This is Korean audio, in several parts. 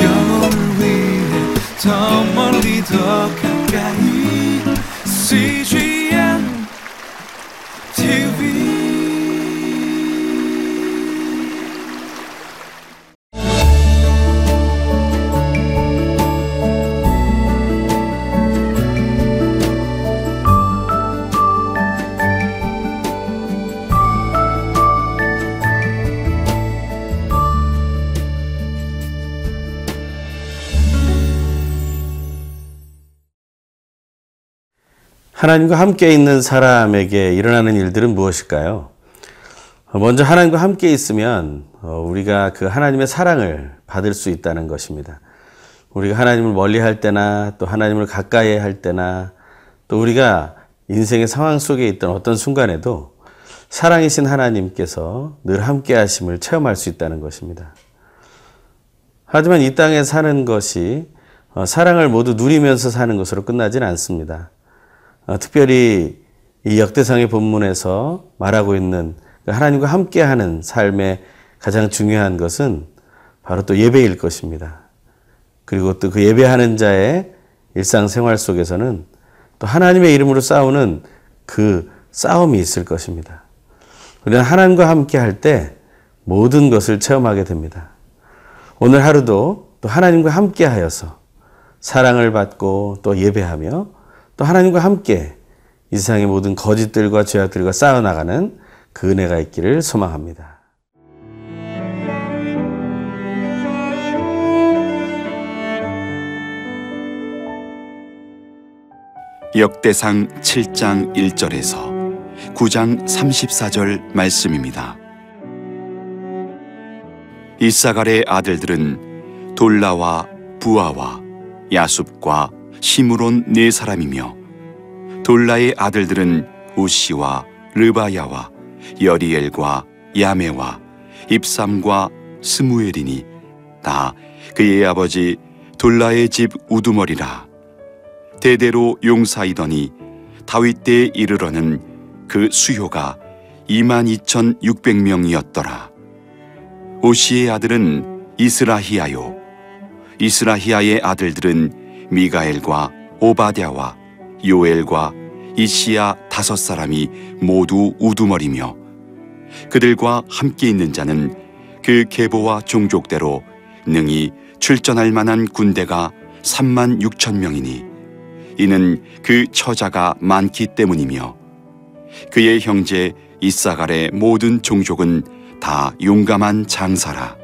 영혼을 위해 더 멀리 더 가 하나님과 함께 있는 사람에게 일어나는 일들은 무엇일까요? 먼저 하나님과 함께 있으면 어, 우리가 그 하나님의 사랑을 받을 수 있다는 것입니다. 우리가 하나님을 멀리 할 때나 또 하나님을 가까이 할 때나 또 우리가 인생의 상황 속에 있던 어떤 순간에도 사랑이신 하나님께서 늘 함께 하심을 체험할 수 있다는 것입니다. 하지만 이 땅에 사는 것이 어, 사랑을 모두 누리면서 사는 것으로 끝나진 않습니다. 어, 특별히 이 역대상의 본문에서 말하고 있는 그 하나님과 함께하는 삶의 가장 중요한 것은 바로 또 예배일 것입니다. 그리고 또 그 예배하는 자의 일상생활 속에서는 또 하나님의 이름으로 싸우는 그 싸움이 있을 것입니다. 우리는 하나님과 함께 할 때 모든 것을 체험하게 됩니다. 오늘 하루도 또 하나님과 함께 하여서 사랑을 받고 또 예배하며 또 하나님과 함께 이 세상의 모든 거짓들과 죄악들과 싸워나가는 그 은혜가 있기를 소망합니다. 역대상 7장 1절에서 9장 34절 말씀입니다. 이사갈의 아들들은 돌라와 부아와 야숲과 시므론 네 사람이며 돌라의 아들들은 우시와 르바야와 여리엘과 야메와 입삼과 스무엘이니 다 그의 아버지 돌라의 집 우두머리라. 대대로 용사이더니 다윗 때에 이르러는 그 수요가 22,600명이었더라. 오시의 아들은 이스라히야요. 이스라히야의 아들들은 미가엘과 오바댜와 요엘과 이시야 다섯 사람이 모두 우두머리며 그들과 함께 있는 자는 그 계보와 종족대로 능히 출전할 만한 군대가 3만 6천 명이니 이는 그 처자가 많기 때문이며 그의 형제 이사갈의 모든 종족은 다 용감한 장사라.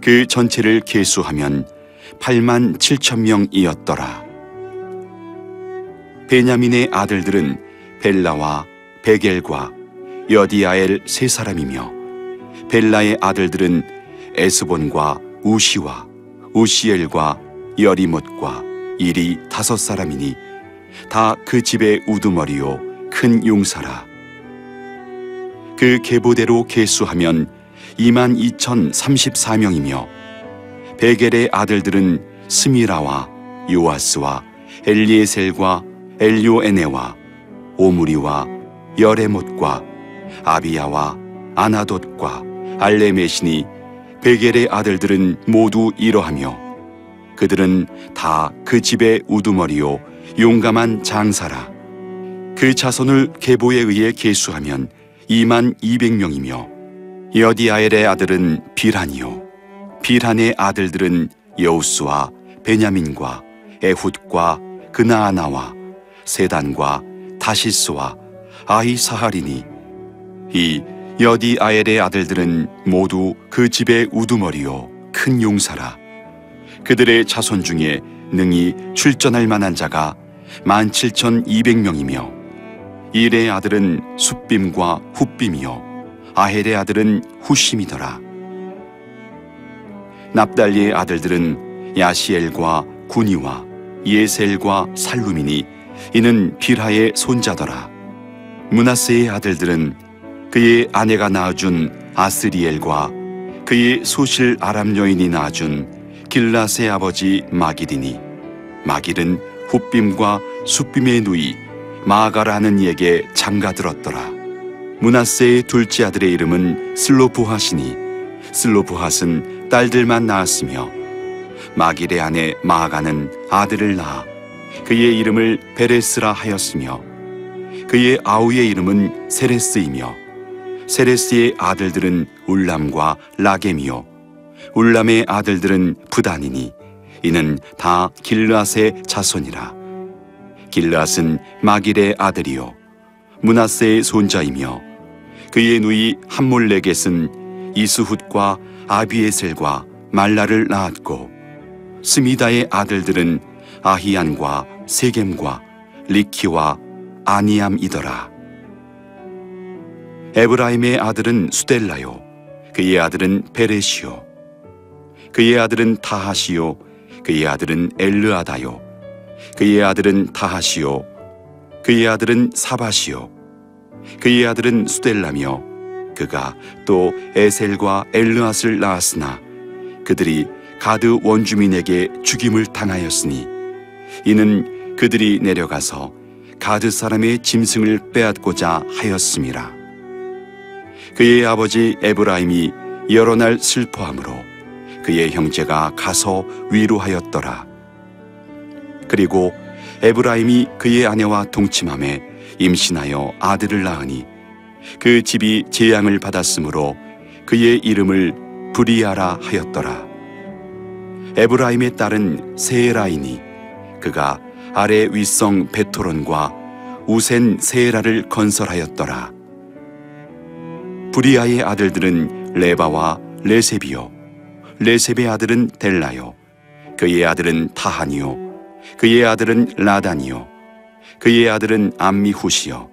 그 전체를 계수하면 8만 7천 명이었더라. 베냐민의 아들들은 벨라와 베겔과 여디아엘 세 사람이며 벨라의 아들들은 에스본과 우시와 우시엘과 여리못과 일이 다섯 사람이니 다 그 집의 우두머리요 큰 용사라. 그 계보대로 계수하면 2만 2천 34명이며 베겔의 아들들은 스미라와 요아스와 엘리에셀과 엘요에네와 오므리와 여레못과 아비야와 아나돗과 알레메시니 베겔의 아들들은 모두 이러하며 그들은 다 그 집의 우두머리요 용감한 장사라. 그 자손을 계보에 의해 계수하면 2만 200명이며 여디아엘의 아들은 비란이요 비란의 아들들은 여우스와 베냐민과 에훗과 그나아나와 세단과 다시스와 아이사하리니 이 여디 아엘의 아들들은 모두 그 집의 우두머리요 큰 용사라. 그들의 자손 중에 능히 출전할 만한 자가 만 칠천 이백 명이며 일의 아들은 숫빔과 훗빔이요 아헬의 아들은 후심이더라 납달리의 아들들은 야시엘과 구니와 예셀과 살루미니 이는 빌하의 손자더라. 문하세의 아들들은 그의 아내가 낳아준 아스리엘과 그의 소실 아람 여인이 낳아준 길라스의 아버지 마길이니. 마길은 훗빔과 숫빔의 누이 마가라는 이에게 장가들었더라. 문하세의 둘째 아들의 이름은 슬로브핫이니 슬로브핫은 딸들만 낳았으며 마길의 아내 마아가는 아들을 낳아 그의 이름을 베레스라 하였으며 그의 아우의 이름은 세레스이며 세레스의 아들들은 울람과 라겜이요. 울람의 아들들은 부단이니 이는 다 길르앗의 자손이라. 길르앗은 마길의 아들이요. 문하세의 손자이며 그의 누이 함몰레겟은 이스훗과 아비에셀과 말라를 낳았고 스미다의 아들들은 아히안과 세겜과 리키와 아니암이더라. 에브라임의 아들은 수델라요 그의 아들은 베레시요 그의 아들은 타하시요 그의 아들은 엘르아다요 그의 아들은 타하시요 그의 아들은 사바시요 그의 아들은 수델라며 그가 또 에셀과 엘르앗을 낳았으나 그들이 가드 원주민에게 죽임을 당하였으니 이는 그들이 내려가서 가드 사람의 짐승을 빼앗고자 하였음이라. 그의 아버지 에브라임이 여러 날 슬퍼함으로 그의 형제가 가서 위로하였더라. 그리고 에브라임이 그의 아내와 동침함에 임신하여 아들을 낳으니 그 집이 재앙을 받았으므로 그의 이름을 브리아라 하였더라. 에브라임의 딸은 세에라이니 그가 아래 윗성 베토론과 우센 세에라를 건설하였더라. 브리아의 아들들은 레바와 레세비요 레셉의 아들은 델라요 그의 아들은 타하니요 그의 아들은 라단이요 그의 아들은 암미후시요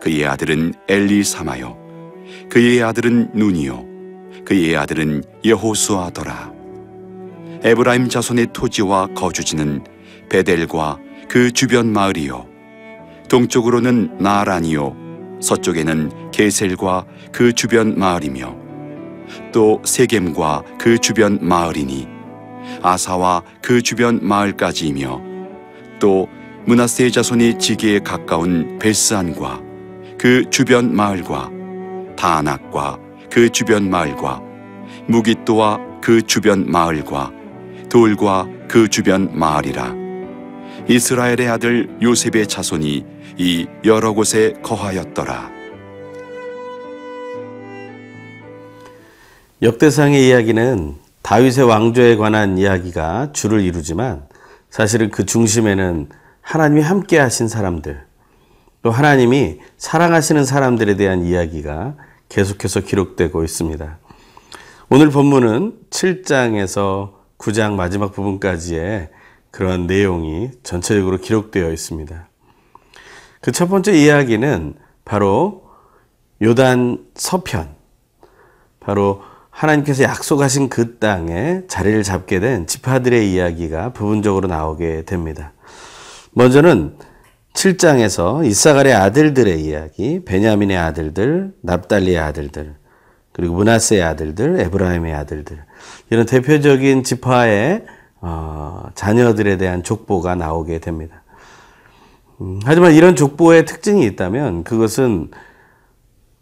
그의 아들은 엘리사마요. 그의 아들은 눈이요. 그의 아들은 여호수아더라. 에브라임 자손의 토지와 거주지는 베델과 그 주변 마을이요. 동쪽으로는 나란이요. 서쪽에는 게셀과 그 주변 마을이며 또 세겜과 그 주변 마을이니 아사와 그 주변 마을까지이며 또 문하세 자손이 지게에 가까운 베스안과 그 주변 마을과 다낙과 그 주변 마을과 무기또와 그 주변 마을과 돌과 그 주변 마을이라 이스라엘의 아들 요셉의 자손이 이 여러 곳에 거하였더라. 역대상의 이야기는 다윗의 왕조에 관한 이야기가 주를 이루지만 사실은 그 중심에는 하나님이 함께 하신 사람들, 또 하나님이 사랑하시는 사람들에 대한 이야기가 계속해서 기록되고 있습니다. 오늘 본문은 7장에서 9장 마지막 부분까지의 그런 내용이 전체적으로 기록되어 있습니다. 그 첫 번째 이야기는 바로 요단 서편, 바로 하나님께서 약속하신 그 땅에 자리를 잡게 된 지파들의 이야기가 부분적으로 나오게 됩니다. 먼저는 7장에서 이사갈의 아들들의 이야기, 베냐민의 아들들, 납달리의 아들들, 그리고 문하세의 아들들, 에브라임의 아들들 이런 대표적인 지파의 어, 자녀들에 대한 족보가 나오게 됩니다. 음, 하지만 이런 족보의 특징이 있다면 그것은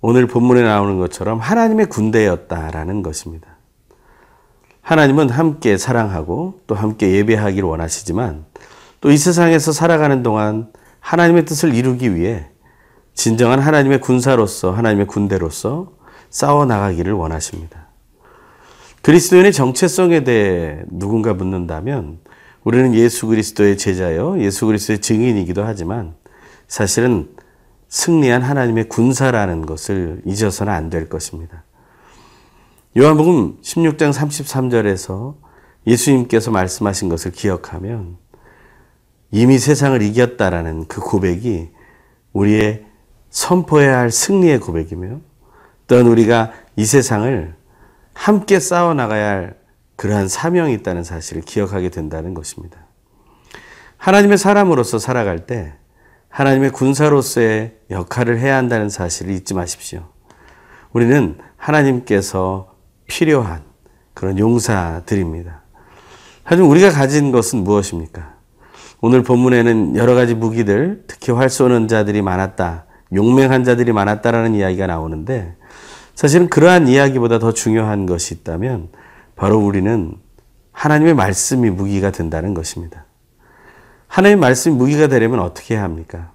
오늘 본문에 나오는 것처럼 하나님의 군대였다라는 것입니다. 하나님은 함께 사랑하고 또 함께 예배하기를 원하시지만 또 이 세상에서 살아가는 동안 하나님의 뜻을 이루기 위해 진정한 하나님의 군사로서 하나님의 군대로서 싸워 나가기를 원하십니다. 그리스도인의 정체성에 대해 누군가 묻는다면 우리는 예수 그리스도의 제자요, 예수 그리스도의 증인이기도 하지만 사실은 승리한 하나님의 군사라는 것을 잊어서는 안 될 것입니다. 요한복음 16장 33절에서 예수님께서 말씀하신 것을 기억하면 이미 세상을 이겼다라는 그 고백이 우리의 선포해야 할 승리의 고백이며 또한 우리가 이 세상을 함께 싸워 나가야 할 그러한 사명이 있다는 사실을 기억하게 된다는 것입니다. 하나님의 사람으로서 살아갈 때 하나님의 군사로서의 역할을 해야 한다는 사실을 잊지 마십시오. 우리는 하나님께서 필요한 그런 용사들입니다. 하지만 우리가 가진 것은 무엇입니까? 오늘 본문에는 여러 가지 무기들, 특히 활 쏘는 자들이 많았다, 용맹한 자들이 많았다라는 이야기가 나오는데 사실은 그러한 이야기보다 더 중요한 것이 있다면 바로 우리는 하나님의 말씀이 무기가 된다는 것입니다. 하나님의 말씀이 무기가 되려면 어떻게 해야 합니까?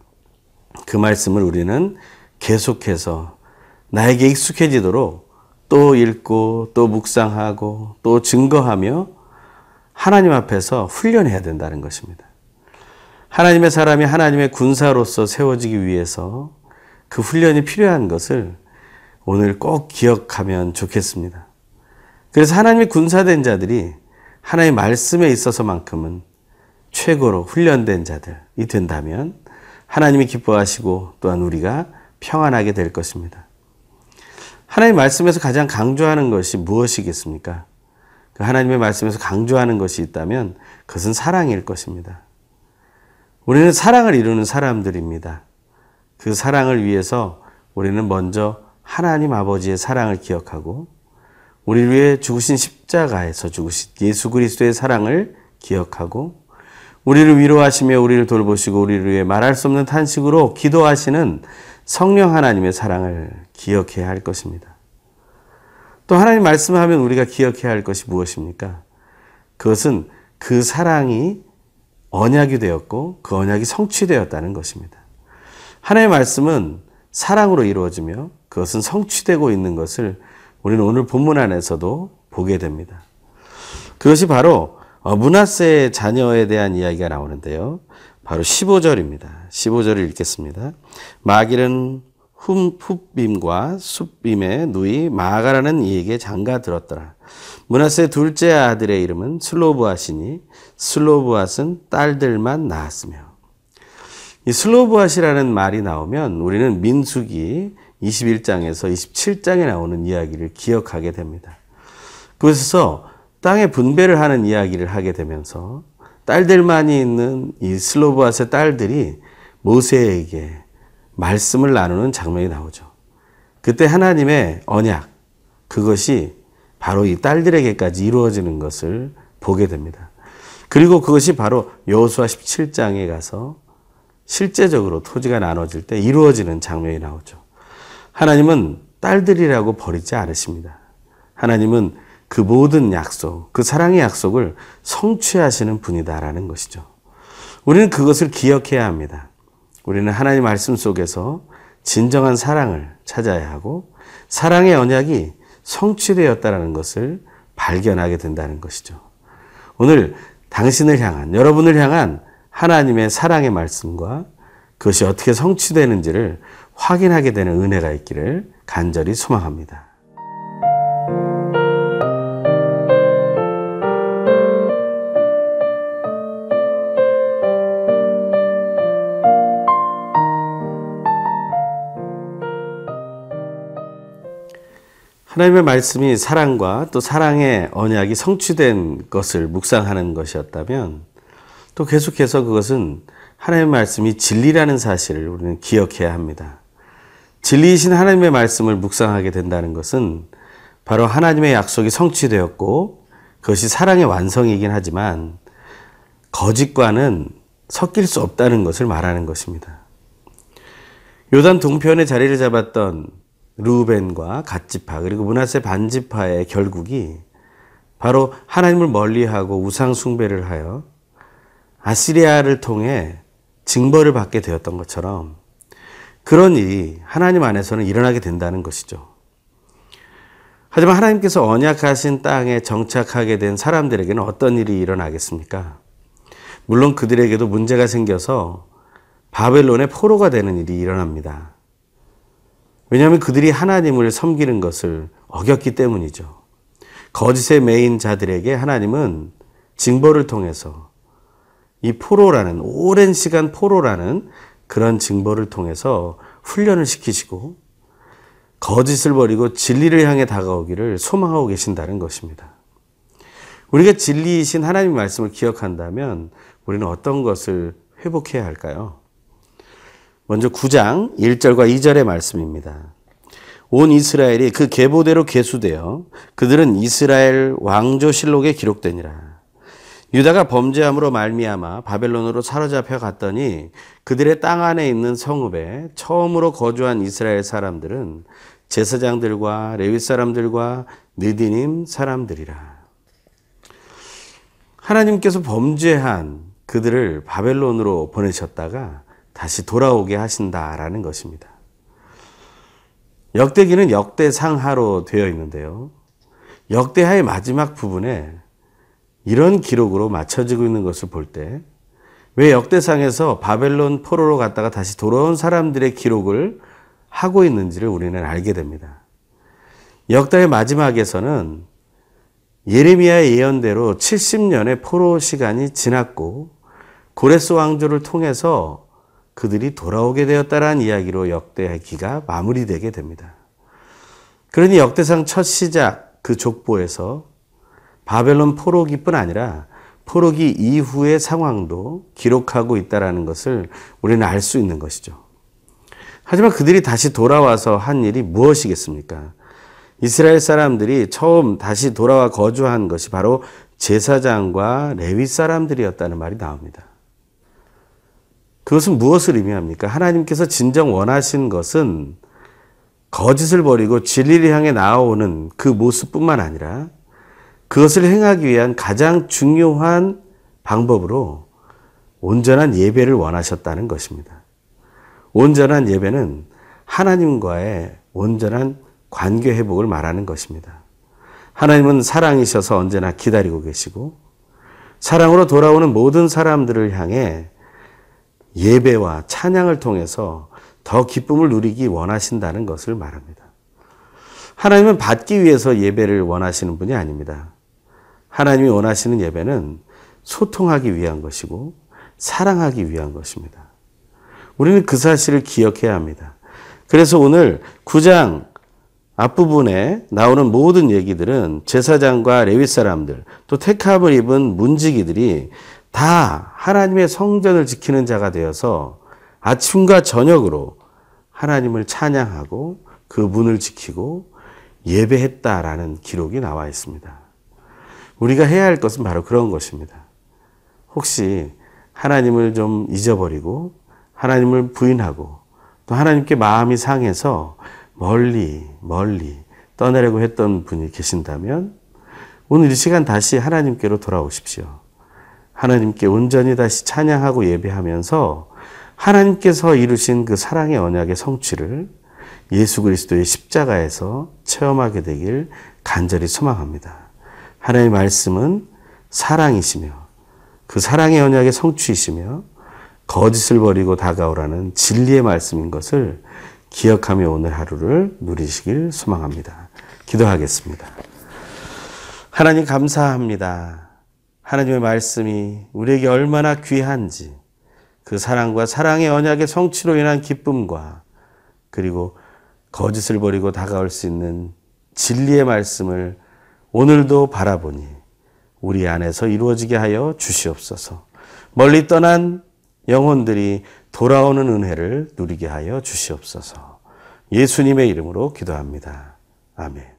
그 말씀을 우리는 계속해서 나에게 익숙해지도록 또 읽고 또 묵상하고 또 증거하며 하나님 앞에서 훈련해야 된다는 것입니다. 하나님의 사람이 하나님의 군사로서 세워지기 위해서 그 훈련이 필요한 것을 오늘 꼭 기억하면 좋겠습니다. 그래서 하나님의 군사된 자들이 하나님의 말씀에 있어서만큼은 최고로 훈련된 자들이 된다면 하나님이 기뻐하시고 또한 우리가 평안하게 될 것입니다. 하나님 말씀에서 가장 강조하는 것이 무엇이겠습니까? 그 하나님의 말씀에서 강조하는 것이 있다면 그것은 사랑일 것입니다. 우리는 사랑을 이루는 사람들입니다. 그 사랑을 위해서 우리는 먼저 하나님 아버지의 사랑을 기억하고 우리를 위해 죽으신 십자가에서 죽으신 예수 그리스도의 사랑을 기억하고 우리를 위로하시며 우리를 돌보시고 우리를 위해 말할 수 없는 탄식으로 기도하시는 성령 하나님의 사랑을 기억해야 할 것입니다. 또 하나님 말씀하면 우리가 기억해야 할 것이 무엇입니까? 그것은 그 사랑이 언약이 되었고 그 언약이 성취되었다는 것입니다. 하나님의 말씀은 사랑으로 이루어지며 그것은 성취되고 있는 것을 우리는 오늘 본문 안에서도 보게 됩니다. 그것이 바로 문하세의 자녀에 대한 이야기가 나오는데요. 바로 15절입니다. 15절을 읽겠습니다. 마길은 훗빔과 숫빔의 누이 마가라는 이에게 장가 들었더라. 문하세 둘째 아들의 이름은 슬로브앗이니 슬로브앗은 딸들만 낳았으며 이 슬로브앗이라는 말이 나오면 우리는 민수기 21장에서 27장에 나오는 이야기를 기억하게 됩니다. 그래서 땅의 분배를 하는 이야기를 하게 되면서 딸들만이 있는 이 슬로브앗의 딸들이 모세에게 말씀을 나누는 장면이 나오죠. 그때 하나님의 언약, 그것이 바로 이 딸들에게까지 이루어지는 것을 보게 됩니다. 그리고 그것이 바로 여호수아 17장에 가서 실제적으로 토지가 나눠질 때 이루어지는 장면이 나오죠. 하나님은 딸들이라고 버리지 않으십니다. 하나님은 그 모든 약속, 그 사랑의 약속을 성취하시는 분이다라는 것이죠. 우리는 그것을 기억해야 합니다. 우리는 하나님 말씀 속에서 진정한 사랑을 찾아야 하고 사랑의 언약이 성취되었다는 것을 발견하게 된다는 것이죠. 오늘 당신을 향한, 여러분을 향한 하나님의 사랑의 말씀과 그것이 어떻게 성취되는지를 확인하게 되는 은혜가 있기를 간절히 소망합니다. 하나님의 말씀이 사랑과 또 사랑의 언약이 성취된 것을 묵상하는 것이었다면 또 계속해서 그것은 하나님의 말씀이 진리라는 사실을 우리는 기억해야 합니다. 진리이신 하나님의 말씀을 묵상하게 된다는 것은 바로 하나님의 약속이 성취되었고 그것이 사랑의 완성이긴 하지만 거짓과는 섞일 수 없다는 것을 말하는 것입니다. 요단 동편에 자리를 잡았던 루벤과 갓지파 그리고 문하세 반지파의 결국이 바로 하나님을 멀리하고 우상 숭배를 하여 아시리아를 통해 징벌을 받게 되었던 것처럼 그런 일이 하나님 안에서는 일어나게 된다는 것이죠. 하지만 하나님께서 언약하신 땅에 정착하게 된 사람들에게는 어떤 일이 일어나겠습니까? 물론 그들에게도 문제가 생겨서 바벨론의 포로가 되는 일이 일어납니다. 왜냐하면 그들이 하나님을 섬기는 것을 어겼기 때문이죠. 거짓에 매인 자들에게 하나님은 징벌을 통해서 이 포로라는 오랜 시간 포로라는 그런 징벌을 통해서 훈련을 시키시고 거짓을 버리고 진리를 향해 다가오기를 소망하고 계신다는 것입니다. 우리가 진리이신 하나님 말씀을 기억한다면 우리는 어떤 것을 회복해야 할까요? 먼저 9장 1절과 2절의 말씀입니다. 온 이스라엘이 그 계보대로 계수되어 그들은 이스라엘 왕조실록에 기록되니라. 유다가 범죄함으로 말미암아 바벨론으로 사로잡혀 갔더니 그들의 땅 안에 있는 성읍에 처음으로 거주한 이스라엘 사람들은 제사장들과 레위 사람들과 느디님 사람들이라. 하나님께서 범죄한 그들을 바벨론으로 보내셨다가 다시 돌아오게 하신다라는 것입니다. 역대기는 역대상하로 되어 있는데요. 역대하의 마지막 부분에 이런 기록으로 맞춰지고 있는 것을 볼 때, 왜 역대상에서 바벨론 포로로 갔다가 다시 돌아온 사람들의 기록을 하고 있는지를 우리는 알게 됩니다. 역대의 마지막에서는 예레미야의 예언대로 70년의 포로 시간이 지났고 고레스 왕조를 통해서 그들이 돌아오게 되었다라는 이야기로 역대기가 마무리되게 됩니다. 그러니 역대상 첫 시작 그 족보에서 바벨론 포로기뿐 아니라 포로기 이후의 상황도 기록하고 있다라는 것을 우리는 알 수 있는 것이죠. 하지만 그들이 다시 돌아와서 한 일이 무엇이겠습니까? 이스라엘 사람들이 처음 다시 돌아와 거주한 것이 바로 제사장과 레위 사람들이었다는 말이 나옵니다. 그것은 무엇을 의미합니까? 하나님께서 진정 원하신 것은 거짓을 버리고 진리를 향해 나아오는 그 모습뿐만 아니라 그것을 행하기 위한 가장 중요한 방법으로 온전한 예배를 원하셨다는 것입니다. 온전한 예배는 하나님과의 온전한 관계 회복을 말하는 것입니다. 하나님은 사랑이셔서 언제나 기다리고 계시고 사랑으로 돌아오는 모든 사람들을 향해 예배와 찬양을 통해서 더 기쁨을 누리기 원하신다는 것을 말합니다. 하나님은 받기 위해서 예배를 원하시는 분이 아닙니다. 하나님이 원하시는 예배는 소통하기 위한 것이고 사랑하기 위한 것입니다. 우리는 그 사실을 기억해야 합니다. 그래서 오늘 9장 앞부분에 나오는 모든 얘기들은 제사장과 레위 사람들 또 택함을 입은 문지기들이 다 하나님의 성전을 지키는 자가 되어서 아침과 저녁으로 하나님을 찬양하고 그 문을 지키고 예배했다라는 기록이 나와 있습니다. 우리가 해야 할 것은 바로 그런 것입니다. 혹시 하나님을 좀 잊어버리고 하나님을 부인하고 또 하나님께 마음이 상해서 멀리 멀리 떠나려고 했던 분이 계신다면 오늘 이 시간 다시 하나님께로 돌아오십시오. 하나님께 온전히 다시 찬양하고 예배하면서 하나님께서 이루신 그 사랑의 언약의 성취를 예수 그리스도의 십자가에서 체험하게 되길 간절히 소망합니다. 하나님의 말씀은 사랑이시며 그 사랑의 언약의 성취이시며 거짓을 버리고 다가오라는 진리의 말씀인 것을 기억하며 오늘 하루를 누리시길 소망합니다. 기도하겠습니다. 하나님 감사합니다. 하나님의 말씀이 우리에게 얼마나 귀한지 그 사랑과 사랑의 언약의 성취로 인한 기쁨과 그리고 거짓을 버리고 다가올 수 있는 진리의 말씀을 오늘도 바라보니 우리 안에서 이루어지게 하여 주시옵소서. 멀리 떠난 영혼들이 돌아오는 은혜를 누리게 하여 주시옵소서. 예수님의 이름으로 기도합니다. 아멘.